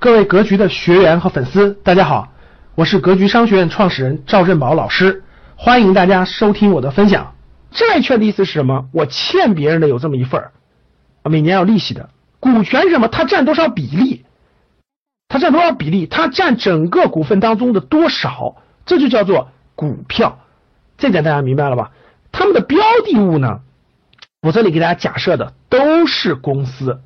各位格局的学员和粉丝，大家好，我是格局商学院创始人赵振宝老师，欢迎大家收听我的分享。债券的意思是什么？我欠别人的有这么一份儿，每年要利息的。股权是什么？它占多少比例？它占多少比例？它占整个股份当中的多少？这就叫做股票。这点大家明白了吧？他们的标的物呢？我这里给大家假设的都是公司。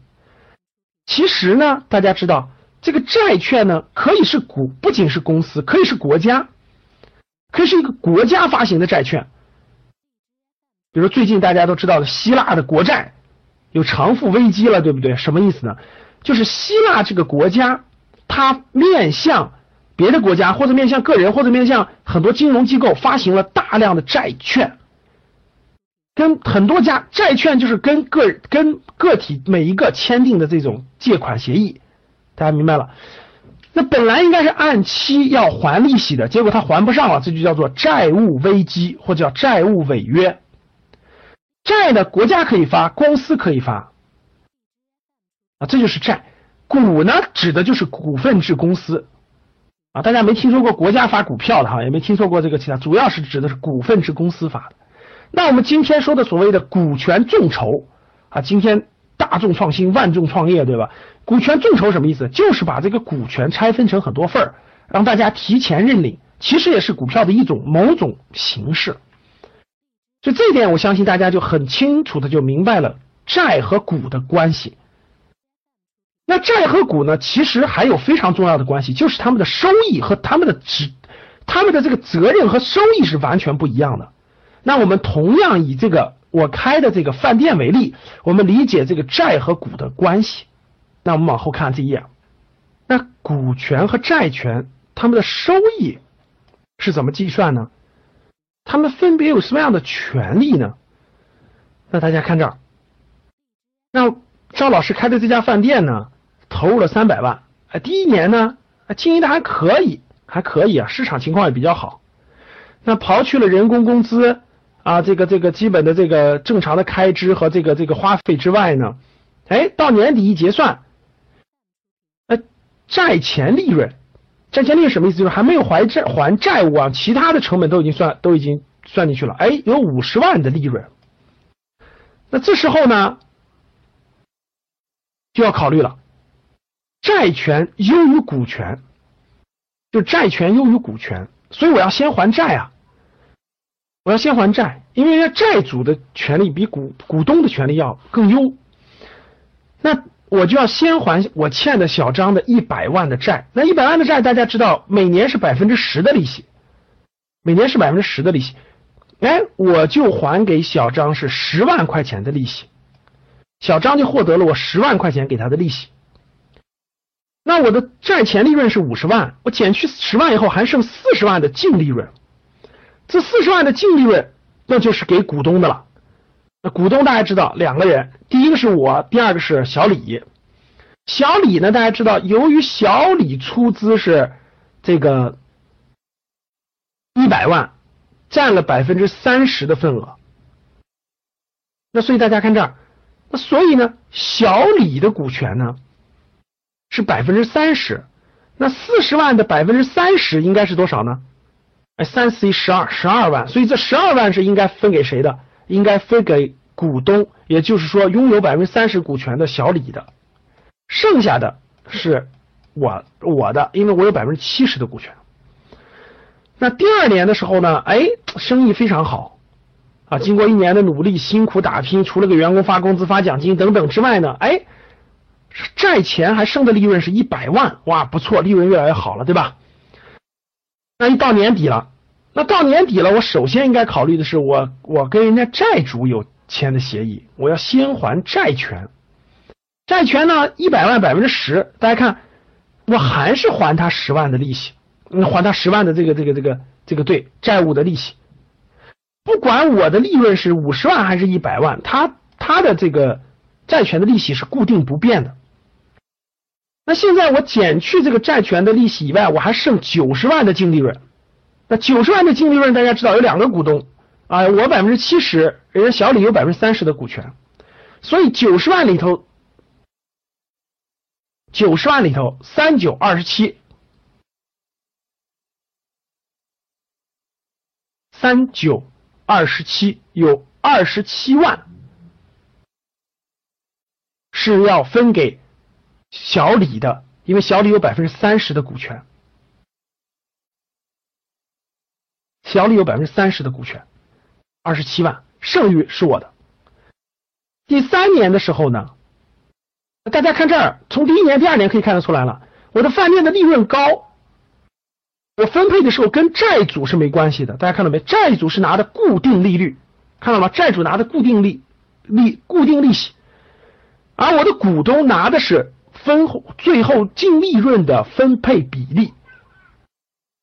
其实呢，大家知道。这个债券呢，可以是股，不仅是公司，可以是国家，可以是一个国家发行的债券。比如最近大家都知道的希腊的国债有偿付危机了，对不对？什么意思呢？就是希腊这个国家，它面向别的国家，或者面向个人，或者面向很多金融机构，发行了大量的债券，跟很多家债券就是跟个跟个体每一个签订的这种借款协议。大家明白了，那本来应该是按期要还利息的，结果他还不上了，这就叫做债务危机或者叫债务违约。债呢，国家可以发，公司可以发，啊，这就是债。股呢，指的就是股份制公司，啊，大家没听说过国家发股票的哈，也没听说过这个其他，主要是指的是股份制公司发的。那我们今天说的所谓的股权众筹啊，今天。大众创新，万众创业，对吧？股权众筹什么意思？就是把这个股权拆分成很多份儿，让大家提前认领，其实也是股票的一种某种形式。就这一点，我相信大家就很清楚的就明白了债和股的关系。那债和股呢，其实还有非常重要的关系，就是他们的收益和他们的职，他们的这个责任和收益是完全不一样的。那我们同样以这个。我开的这个饭店为例，我们理解这个债和股的关系。那我们往后看这一页，那股权和债权他们的收益是怎么计算呢？他们分别有什么样的权利呢？那大家看这儿，那赵老师开的这家饭店呢，投入了三百万，啊，第一年呢，经营的还可以，还可以啊，市场情况也比较好。那刨去了人工工资。啊，这个这个基本的这个正常的开支和这个这个花费之外呢，哎，到年底一结算，呃，债前利润，债前利润什么意思？就是还没有还债还债务啊，其他的成本都已经算都已经算进去了，哎，有五十万的利润。那这时候呢，就要考虑了，债权优于股权，就债权优于股权，所以我要先还债啊。我要先还债，因为债主的权利比股股东的权利要更优。那我就要先还我欠的小张的一百万的债。那一百万的债，大家知道每年是百分之十的利息，每年是百分之十的利息。哎，我就还给小张是十万块钱的利息，小张就获得了我十万块钱给他的利息。那我的债前利润是五十万，我减去十万以后还剩四十万的净利润。这四十万的净利润，那就是给股东的了。那股东大家知道，两个人，第一个是我，第二个是小李。小李呢，大家知道，由于小李出资是这个一百万，占了百分之三十的份额。那所以大家看这儿，那所以呢，小李的股权呢是百分之三十。那四十万的百分之三十应该是多少呢？哎，三四一十二，十二万，所以这十二万是应该分给谁的？应该分给股东，也就是说拥有百分之三十股权的小李的，剩下的是我我的，因为我有百分之七十的股权。那第二年的时候呢，哎，生意非常好啊，经过一年的努力辛苦打拼，除了给员工发工资、发奖金等等之外呢，哎，债前还剩的利润是一百万，哇，不错，利润越来越好了，对吧？那一到年底了，那到年底了，我首先应该考虑的是，我我跟人家债主有签的协议，我要先还债权。债权呢，一百万百分之十，大家看，我还是还他十万的利息，还他十万的这个这个这个这个对债务的利息。不管我的利润是五十万还是一百万，他他的这个债权的利息是固定不变的。那现在我减去这个债权的利息以外，我还剩九十万的净利润。那九十万的净利润，大家知道有两个股东啊，我百分之七十，人家小李有百分之三十的股权，所以九十万里头九十万里头，三九二十七，三九二十七有二十七万是要分给小李的，因为小李有百分之三十的股权，小李有百分之三十的股权，二十七万，剩余是我的。第三年的时候呢？大家看这儿，从第一年、第二年可以看得出来了，我的饭店的利润高，我分配的时候跟债主是没关系的。大家看到没？债主是拿的固定利率，看到吗？债主拿的固定利利固定利息，而我的股东拿的是分最后净利润的分配比例。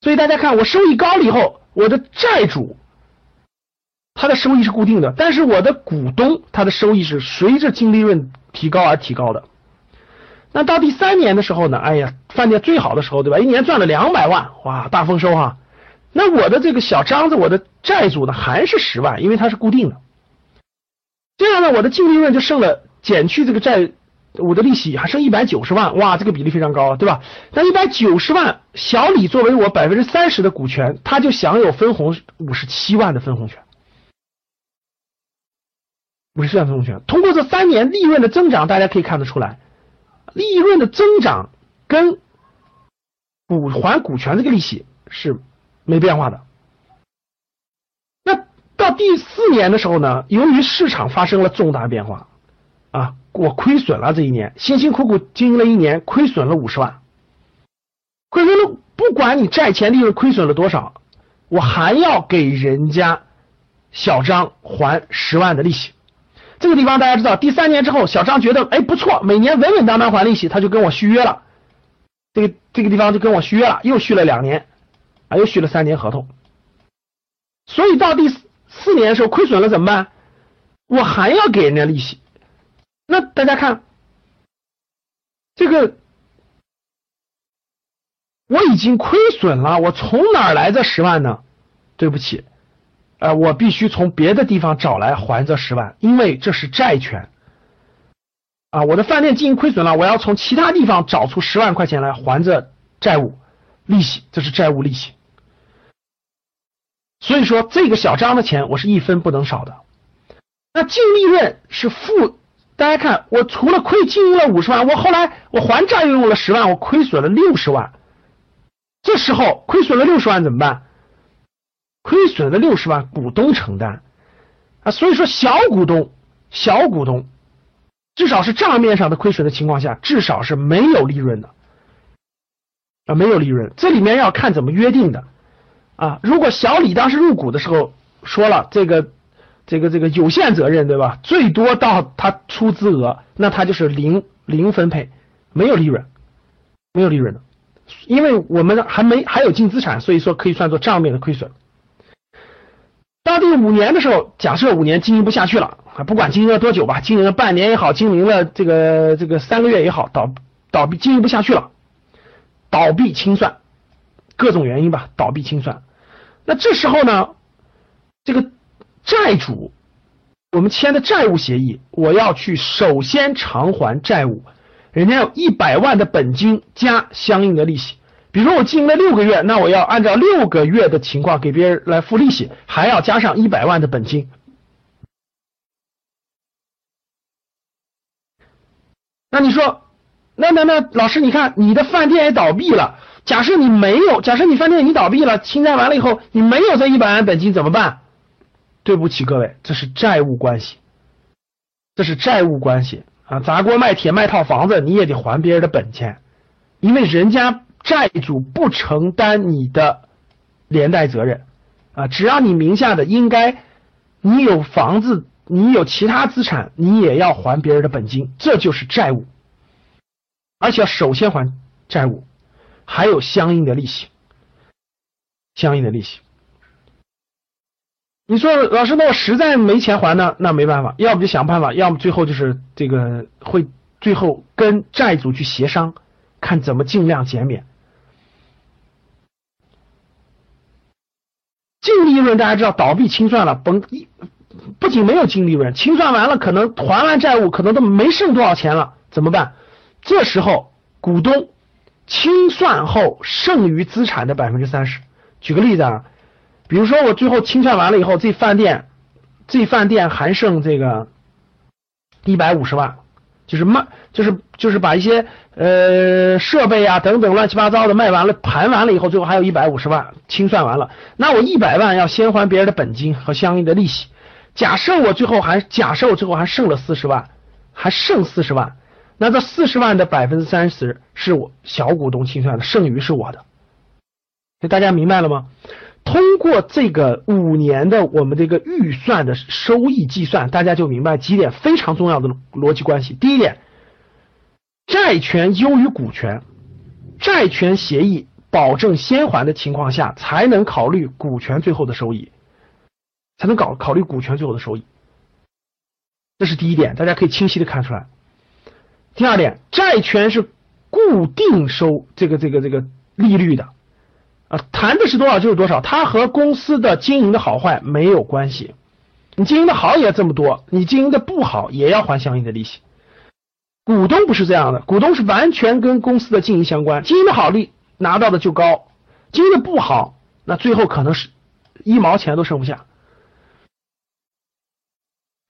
所以大家看，我收益高了以后，我的债主他的收益是固定的，但是我的股东他的收益是随着净利润。提高而提高的，那到第三年的时候呢？哎呀，饭店最好的时候，对吧？一年赚了两百万，哇，大丰收哈！那我的这个小张子，我的债主呢，还是十万，因为它是固定的。这样呢，我的净利润就剩了，减去这个债，我的利息还剩一百九十万，哇，这个比例非常高，对吧？那一百九十万，小李作为我百分之三十的股权，他就享有分红五十七万的分红权。五十七万分红权，通过这三年利润的增长，大家可以看得出来，利润的增长跟股还股权这个利息是没变化的。那到第四年的时候呢，由于市场发生了重大变化啊，我亏损了这一年，辛辛苦苦经营了一年，亏损了五十万，亏损了，不管你债前利润亏损了多少，我还要给人家小张还十万的利息。这个地方大家知道，第三年之后，小张觉得哎不错，每年稳稳当当还利息，他就跟我续约了。这个这个地方就跟我续约了，又续了两年，啊，又续了三年合同。所以到第四年的时候亏损了怎么办？我还要给人家利息。那大家看，这个我已经亏损了，我从哪来这十万呢？对不起。呃，我必须从别的地方找来还这十万，因为这是债权。啊，我的饭店经营亏损了，我要从其他地方找出十万块钱来还这债务利息，这是债务利息。所以说，这个小张的钱我是一分不能少的。那净利润是负，大家看，我除了亏经营了五十万，我后来我还债又用了十万，我亏损了六十万。这时候亏损了六十万怎么办？亏损了六十万，股东承担啊，所以说小股东，小股东至少是账面上的亏损的情况下，至少是没有利润的啊，没有利润。这里面要看怎么约定的啊。如果小李当时入股的时候说了这个这个这个有限责任，对吧？最多到他出资额，那他就是零零分配，没有利润，没有利润的，因为我们还没还有净资产，所以说可以算作账面的亏损。到第五年的时候，假设五年经营不下去了，不管经营了多久吧，经营了半年也好，经营了这个这个三个月也好，倒倒闭经营不下去了，倒闭清算，各种原因吧，倒闭清算。那这时候呢，这个债主，我们签的债务协议，我要去首先偿还债务，人家有一百万的本金加相应的利息。比如说我经营了六个月，那我要按照六个月的情况给别人来付利息，还要加上一百万的本金。那你说，那那那老师，你看你的饭店也倒闭了，假设你没有，假设你饭店你倒闭了，清债完了以后，你没有这一百万本金怎么办？对不起各位，这是债务关系，这是债务关系啊！砸锅卖铁卖套房子，你也得还别人的本钱，因为人家。债主不承担你的连带责任啊，只要你名下的应该，你有房子，你有其他资产，你也要还别人的本金，这就是债务，而且要首先还债务，还有相应的利息，相应的利息。你说老师，那我实在没钱还呢？那没办法，要不就想办法，要么最后就是这个会最后跟债主去协商，看怎么尽量减免。净利润大家知道，倒闭清算了，本不仅没有净利润，清算完了可能还完债务，可能都没剩多少钱了，怎么办？这时候股东清算后剩余资产的百分之三十。举个例子啊，比如说我最后清算完了以后，这饭店这饭店还剩这个一百五十万，就是卖就是就是把一些呃设备啊等等乱七八糟的卖完了盘完了以后，最后还有一百五十万清算完了，那我一百万要先还别人的本金和相应的利息。假设我最后还假设我最后还剩了四十万，还剩四十万，那这四十万的百分之三十是我小股东清算的，剩余是我的。那大家明白了吗？通过这个五年的我们这个预算的收益计算，大家就明白几点非常重要的逻辑关系。第一点，债权优于股权，债权协议保证先还的情况下，才能考虑股权最后的收益。才能搞考虑股权最后的收益，这是第一点，大家可以清晰的看出来。第二点，债权是固定收这个这个这个利率的啊，谈的是多少就是多少，它和公司的经营的好坏没有关系。你经营的好也这么多，你经营的不好也要还相应的利息。股东不是这样的，股东是完全跟公司的经营相关，经营的好利拿到的就高，经营的不好，那最后可能是一毛钱都剩不下。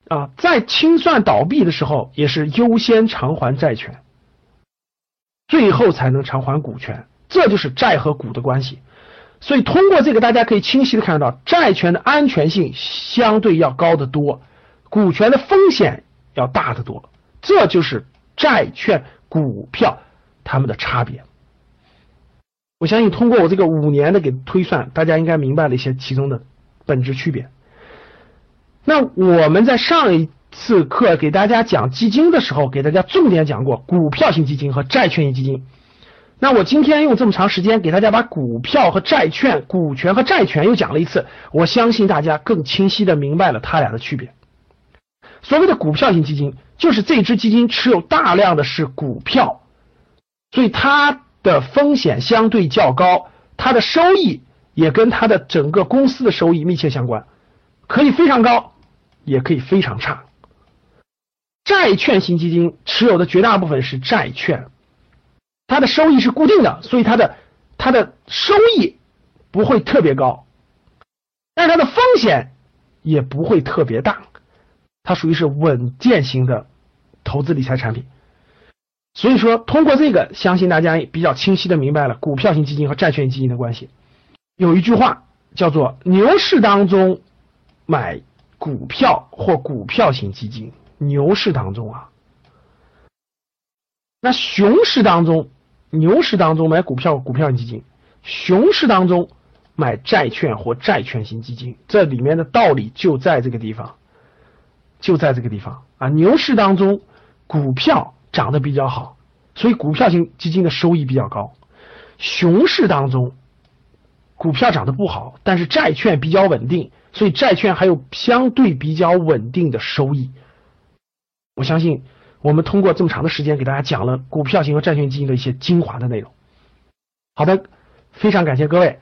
啊，在清算倒闭的时候，也是优先偿还债权，最后才能偿还股权，这就是债和股的关系。所以通过这个，大家可以清晰的看得到，债权的安全性相对要高得多，股权的风险要大得多，这就是债券、股票它们的差别。我相信通过我这个五年的给推算，大家应该明白了一些其中的本质区别。那我们在上一次课给大家讲基金的时候，给大家重点讲过股票型基金和债券型基金。那我今天用这么长时间给大家把股票和债券、股权和债权又讲了一次，我相信大家更清晰的明白了它俩的区别。所谓的股票型基金，就是这支基金持有大量的是股票，所以它的风险相对较高，它的收益也跟它的整个公司的收益密切相关，可以非常高。也可以非常差。债券型基金持有的绝大部分是债券，它的收益是固定的，所以它的它的收益不会特别高，但是它的风险也不会特别大，它属于是稳健型的投资理财产品。所以说，通过这个，相信大家比较清晰的明白了股票型基金和债券型基金的关系。有一句话叫做“牛市当中买”。股票或股票型基金，牛市当中啊，那熊市当中，牛市当中买股票股票型基金，熊市当中买债券或债券型基金，这里面的道理就在这个地方，就在这个地方啊。牛市当中股票涨得比较好，所以股票型基金的收益比较高；熊市当中股票涨得不好，但是债券比较稳定。所以债券还有相对比较稳定的收益，我相信我们通过这么长的时间给大家讲了股票型和债券基金的一些精华的内容。好的，非常感谢各位。